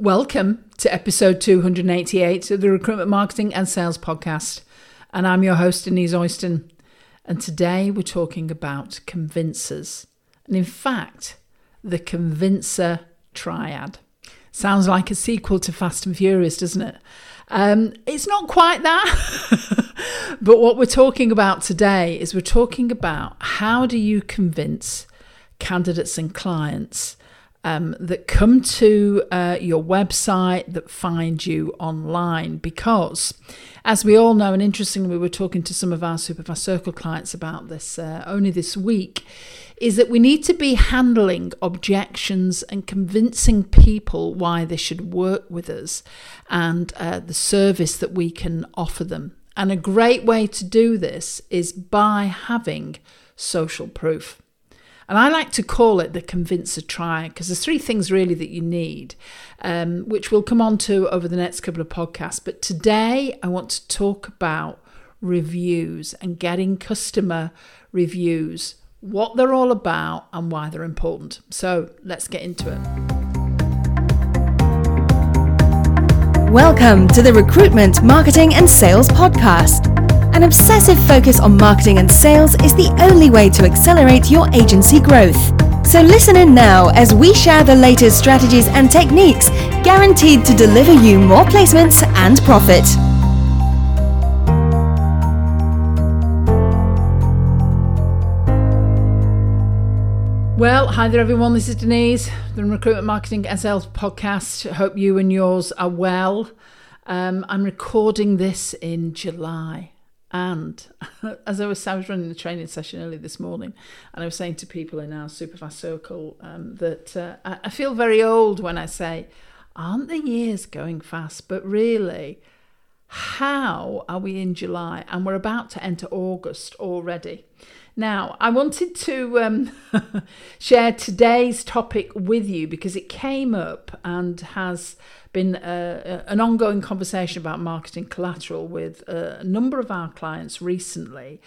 Welcome to episode 288 of the Recruitment Marketing and Sales Podcast. And I'm your host, Denise Oyston. And today we're talking about convincers. And in fact, the convincer triad. Sounds like a sequel to Fast and Furious, doesn't it? Um, it's not quite that. but what we're talking about today is we're talking about how do you convince candidates and clients um, that come to uh, your website, that find you online. Because, as we all know, and interestingly, we were talking to some of our Superfast Circle clients about this uh, only this week, is that we need to be handling objections and convincing people why they should work with us and uh, the service that we can offer them. And a great way to do this is by having social proof. And I like to call it the convincer triad because there's three things really that you need, um, which we'll come on to over the next couple of podcasts. But today I want to talk about reviews and getting customer reviews, what they're all about and why they're important. So let's get into it. Welcome to the Recruitment, Marketing and Sales Podcast an obsessive focus on marketing and sales is the only way to accelerate your agency growth. So listen in now as we share the latest strategies and techniques guaranteed to deliver you more placements and profit. Well, hi there, everyone. This is Denise, the Recruitment Marketing and Sales Podcast. Hope you and yours are well. Um, I'm recording this in July. And as I was, I was running the training session early this morning, and I was saying to people in our Superfast Circle um, that uh, I feel very old when I say, aren't the years going fast? But really, how are we in July and we're about to enter August already? Now, I wanted to um, share today's topic with you because it came up and has been a, a, an ongoing conversation about marketing collateral with a number of our clients recently.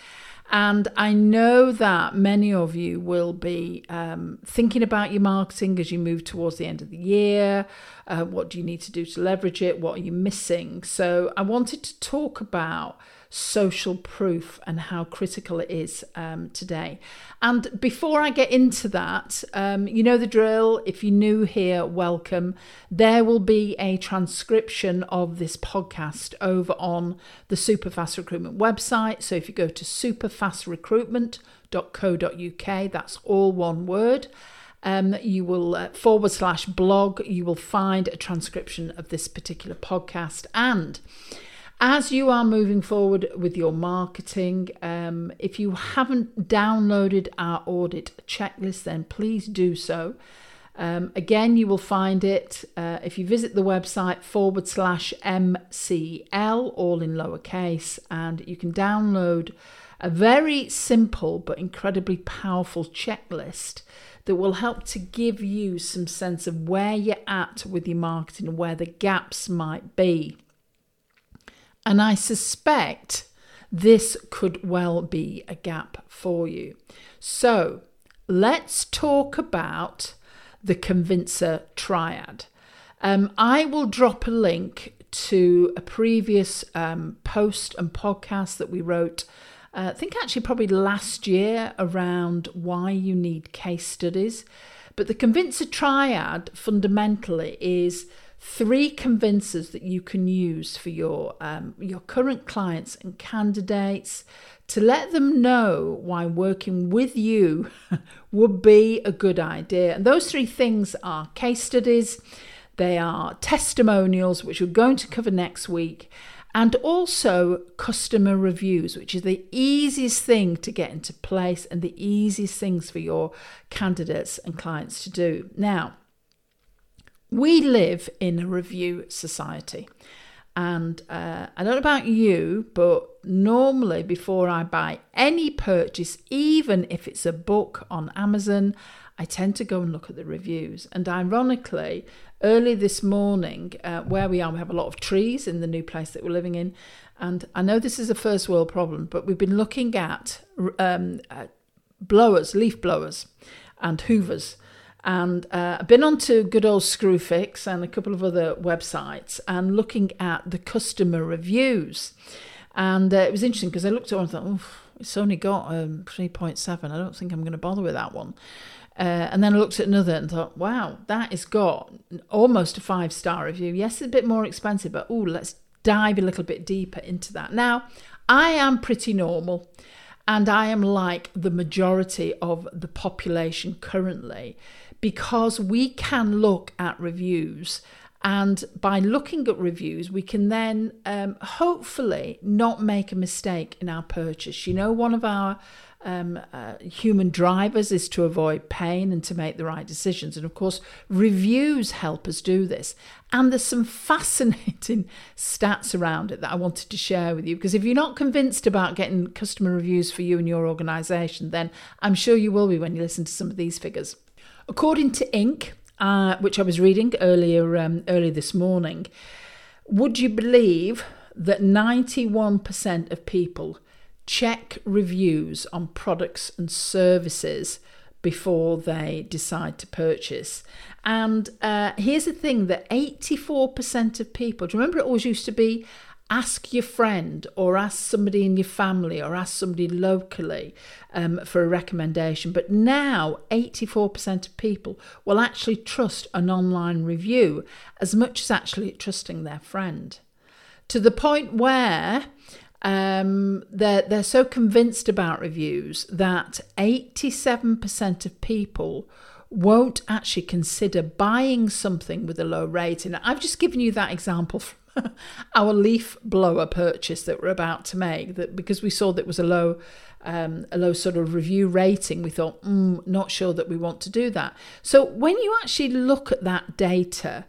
And I know that many of you will be um, thinking about your marketing as you move towards the end of the year. Uh, what do you need to do to leverage it? What are you missing? So I wanted to talk about social proof and how critical it is um, today. And before I get into that, um, you know the drill. If you're new here, welcome. There will be a transcription of this podcast over on the Superfast Recruitment website. So if you go to superfastrecruitment.co.uk, that's all one word. Um, you will uh, forward slash blog, you will find a transcription of this particular podcast. And as you are moving forward with your marketing, um, if you haven't downloaded our audit checklist, then please do so. Um, again, you will find it uh, if you visit the website forward slash MCL, all in lowercase, and you can download a very simple but incredibly powerful checklist that will help to give you some sense of where you're at with your marketing, and where the gaps might be. And I suspect this could well be a gap for you. So let's talk about the convincer triad. Um, I will drop a link to a previous um, post and podcast that we wrote. Uh, I think actually probably last year around why you need case studies. But the convincer triad fundamentally is three convincers that you can use for your um, your current clients and candidates to let them know why working with you would be a good idea. And those three things are case studies, they are testimonials, which we're going to cover next week, and also customer reviews, which is the easiest thing to get into place and the easiest things for your candidates and clients to do. Now, we live in a review society. And uh, I don't know about you, but normally before I buy any purchase, even if it's a book on Amazon, I tend to go and look at the reviews. And ironically, early this morning, uh, where we are, we have a lot of trees in the new place that we're living in. And I know this is a first world problem, but we've been looking at um, uh, blowers, leaf blowers, and hoovers And uh, I've been onto good old Screwfix and a couple of other websites and looking at the customer reviews. And uh, it was interesting because I looked at one and thought, it's only got um, 3.7. I don't think I'm going to bother with that one. Uh, and then I looked at another and thought, wow, that has got almost a five star review. Yes, it's a bit more expensive, but oh, let's dive a little bit deeper into that. Now, I am pretty normal and I am like the majority of the population currently because we can look at reviews and by looking at reviews, we can then um, hopefully not make a mistake in our purchase. You know, one of our um, uh, human drivers is to avoid pain and to make the right decisions. And of course, reviews help us do this. And there's some fascinating stats around it that I wanted to share with you. Because if you're not convinced about getting customer reviews for you and your organization, then I'm sure you will be when you listen to some of these figures. According to Inc., uh, which I was reading earlier um, earlier this morning, would you believe that 91% of people check reviews on products and services before they decide to purchase. And uh, here's the thing that 84% of people, do you remember it always used to be ask your friend or ask somebody in your family or ask somebody locally um, for a recommendation. But now 84% of people will actually trust an online review as much as actually trusting their friend. To the point where um, they're, they're so convinced about reviews that 87% of people won't actually consider buying something with a low rating. I've just given you that example from our leaf blower purchase that we're about to make that because we saw that was a low um, a low sort of review rating we thought mm, not sure that we want to do that. So when you actually look at that data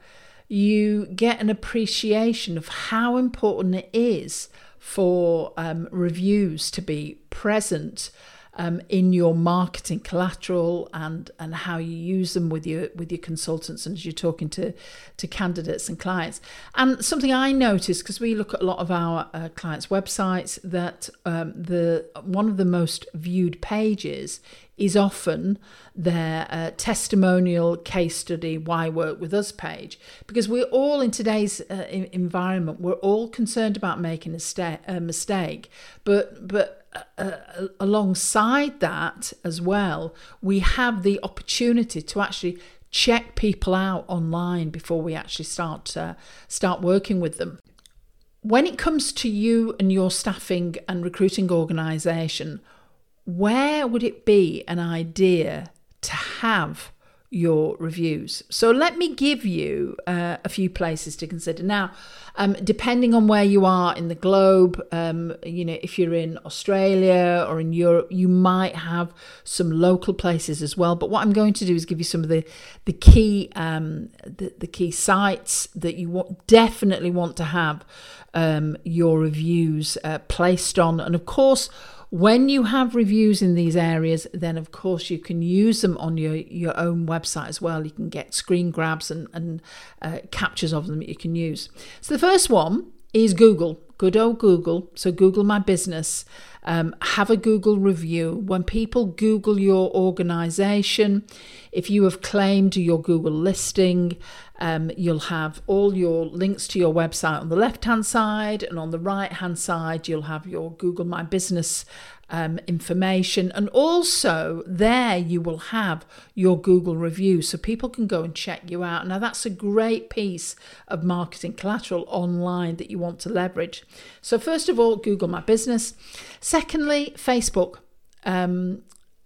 you get an appreciation of how important it is for um, reviews to be present um, in your marketing collateral and and how you use them with your with your consultants and as you're talking to to candidates and clients. And something I noticed because we look at a lot of our uh, clients' websites that um, the one of the most viewed pages is often their uh, testimonial case study why work with us page because we're all in today's uh, environment we're all concerned about making a, sta- a mistake but but uh, alongside that as well, we have the opportunity to actually check people out online before we actually start uh, start working with them. When it comes to you and your staffing and recruiting organisation, where would it be an idea to have your reviews. So let me give you uh, a few places to consider. Now, um, depending on where you are in the globe, um, you know, if you're in Australia or in Europe, you might have some local places as well. But what I'm going to do is give you some of the the key um, the, the key sites that you want, definitely want to have um, your reviews uh, placed on, and of course when you have reviews in these areas, then of course you can use them on your, your own website as well. You can get screen grabs and, and uh, captures of them that you can use. So the first one is Google, good old Google. So Google My Business. Um, have a Google review. When people Google your organization, if you have claimed your Google listing, um, you'll have all your links to your website on the left hand side, and on the right hand side, you'll have your Google My Business um, information. And also, there you will have your Google review so people can go and check you out. Now, that's a great piece of marketing collateral online that you want to leverage. So, first of all, Google My Business. Secondly, Facebook. Um,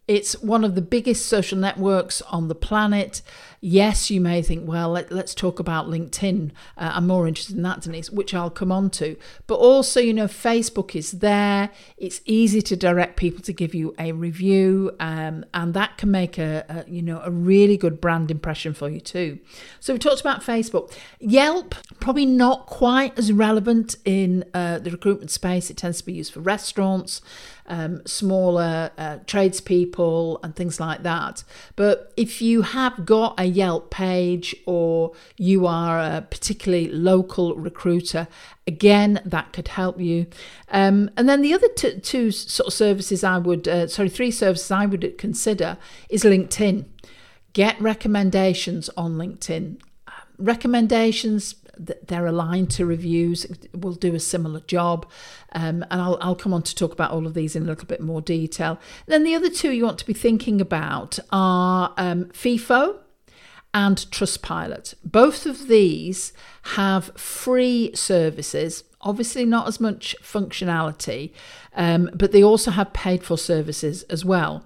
it's one of the biggest social networks on the planet. Yes, you may think, well, let, us talk about LinkedIn. Uh, I'm more interested in that, Denise, which I'll come on to. But also, you know, Facebook is there. It's easy to direct people to give you a review, um, and that can make a, a, you know, a really good brand impression for you too. So we talked about Facebook. Yelp, probably not quite as relevant in uh, the recruitment space. It tends to be used for restaurants um, smaller uh, tradespeople and things like that. But if you have got a Yelp page or you are a particularly local recruiter, again, that could help you. Um, and then the other t- two sort of services I would, uh, sorry, three services I would consider is LinkedIn Get recommendations on LinkedIn. Recommendations that they're aligned to reviews will do a similar job um, and I'll, I'll come on to talk about all of these in a little bit more detail then the other two you want to be thinking about are um, Feefo and Trustpilot. Both of these have free services, obviously not as much functionality, um, but they also have paid for services as well.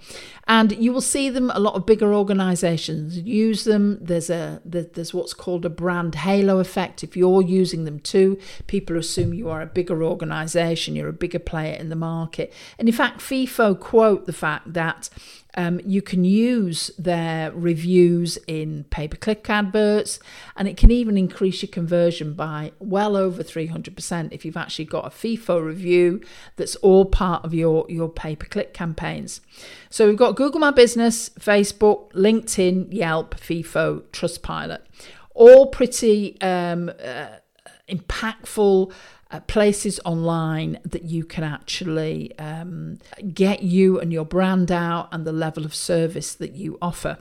And you will see them a lot of bigger organizations use them. There's a there's what's called a brand halo effect. If you're using them too, people assume you are a bigger organization, you're a bigger player in the market. And in fact, Feefo quote the fact that um, you can use their reviews in pay per click adverts, and it can even increase your conversion by well over 300% if you've actually got a Feefo review that's part of your, your pay per click campaigns. So we've got Google My Business, Facebook, LinkedIn, Yelp, Feefo, Trustpilot. All pretty um, uh, impactful uh, places online that you can actually um, get you and your brand out and the level of service that you offer.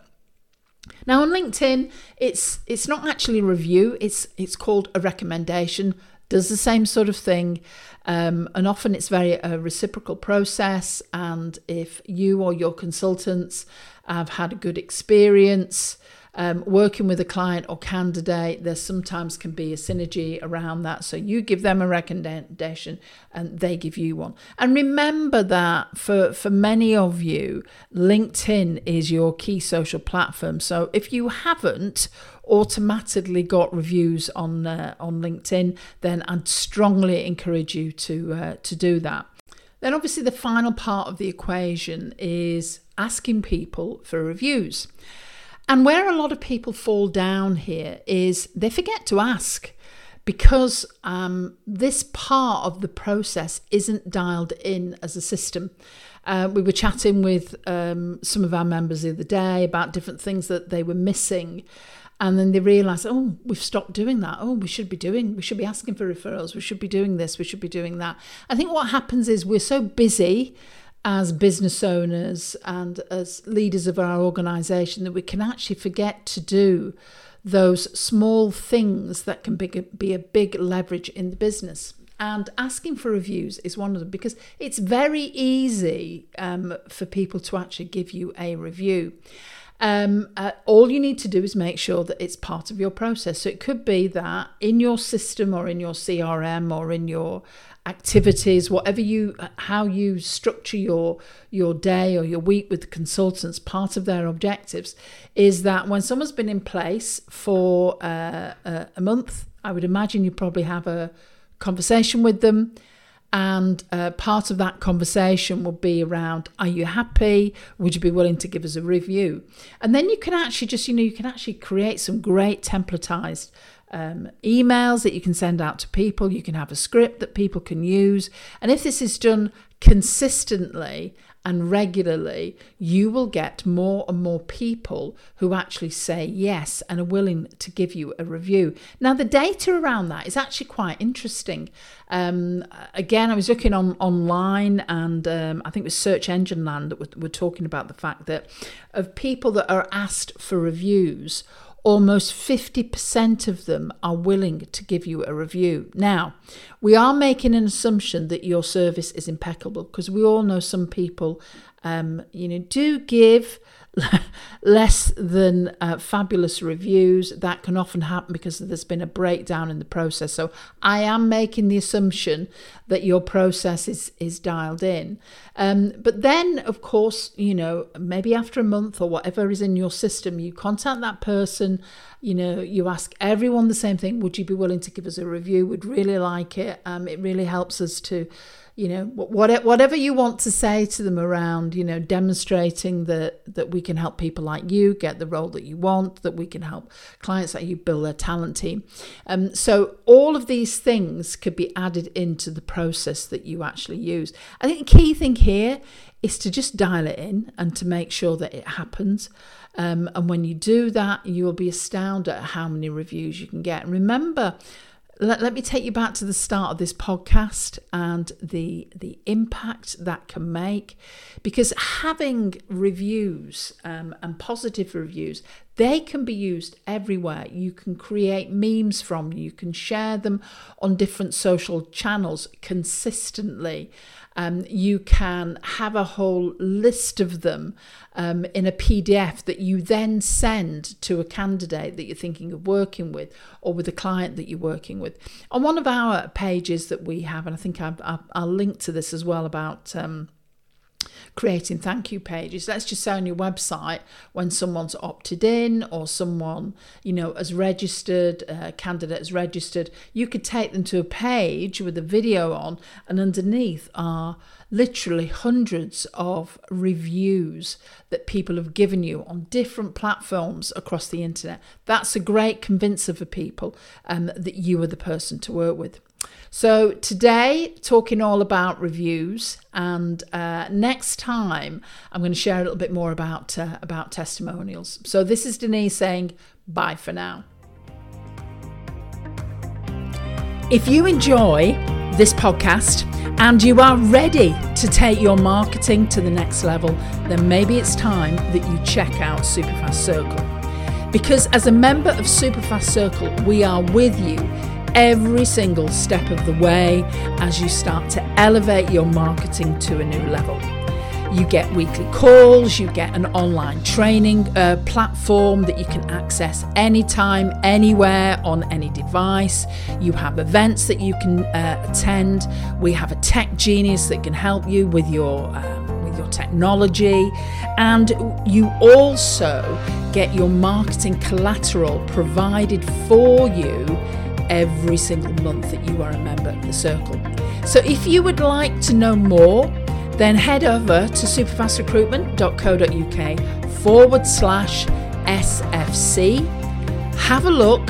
Now on LinkedIn, it's it's not actually a review; it's it's called a recommendation. Does the same sort of thing, um, and often it's very a reciprocal process. And if you or your consultants have had a good experience, um, working with a client or candidate, there sometimes can be a synergy around that. So you give them a recommendation and they give you one. And remember that for, for many of you, LinkedIn is your key social platform. So if you haven't automatically got reviews on uh, on LinkedIn, then I'd strongly encourage you to uh, to do that. Then obviously the final part of the equation is asking people for reviews. And where a lot of people fall down here is they forget to ask because um, this part of the process isn't dialed in as a system. Uh, we were chatting with um, some of our members the other day about different things that they were missing. And then they realised, oh, we've stopped doing that. Oh, we should be doing, we should be asking for referrals. We should be doing this. We should be doing that. I think what happens is we're so busy as business owners and as leaders of our organization that we can actually forget to do those small things that can be, be a big leverage in the business. And asking for reviews is one of them because it's very easy um, for people to actually give you a review. Um, uh, all you need to do is make sure that it's part of your process. So it could be that in your system or in your CRM or in your activities, whatever you, how you structure your your day or your week with the consultants, part of their objectives is that when someone's been in place for uh, a, a month, I would imagine you probably have a conversation with them. And uh, part of that conversation will be around Are you happy? Would you be willing to give us a review? And then you can actually just, you know, you can actually create some great templatized um, emails that you can send out to people. You can have a script that people can use. And if this is done consistently and regularly, you will get more and more people who actually say yes and are willing to give you a review. Now, the data around that is actually quite interesting. Um, again, I was looking on online, and um, I think it was Search Engine Land that we're, we're talking about the fact that of people that are asked for reviews, almost 50% of them are willing to give you a review. Now, we are making an assumption that your service is impeccable because we all know some people, um, you know, do give less than uh, fabulous reviews. That can often happen because there's been a breakdown in the process. So I am making the assumption that your process is, is dialed in. Um, but then, of course, you know, maybe after a month or whatever is in your system, you contact that person. You know, you ask everyone the same thing. Would you be willing to give us a review? Would really like it. Um, it really helps us to you know what whatever you want to say to them around you know demonstrating that that we can help people like you get the role that you want that we can help clients like you build their talent team. Um, so all of these things could be added into the process that you actually use. I think the key thing here is to just dial it in and to make sure that it happens. Um, and when you do that you will be astounded at how many reviews you can get. And remember let, let me take you back to the start of this podcast and the the impact that can make because having reviews um, and positive reviews they can be used everywhere. You can create memes from you can share them on different social channels consistently um, you can have a whole list of them um, in a PDF that you then send to a candidate that you're thinking of working with or with a client that you're working with. On one of our pages that we have, and I think I've, I'll, I'll link to this as well about. Um, creating thank you pages. Let's just say on your website when someone's opted in or someone, you know, has registered, a candidate has registered, you could take them to a page with a video on, and underneath are literally hundreds of reviews that people have given you on different platforms across the internet. That's a great convincer for people um, that you are the person to work with. So, today, talking all about reviews, and uh, next time, I'm going to share a little bit more about, uh, about testimonials. So, this is Denise saying bye for now. If you enjoy this podcast and you are ready to take your marketing to the next level, then maybe it's time that you check out Superfast Circle. Because as a member of Superfast Circle, we are with you every single step of the way as you start to elevate your marketing to a new level. You get weekly calls, you get an online training uh, platform that you can access anytime, anywhere, on any device. You have events that you can uh, attend. We have a tech genius that can help you with your. Um, with your technology, and you also get your marketing collateral provided for you every single month that you are a member of the circle. So if you would like to know more, then head over to superfastrecruitment.co.uk forward slash SFC. Have a look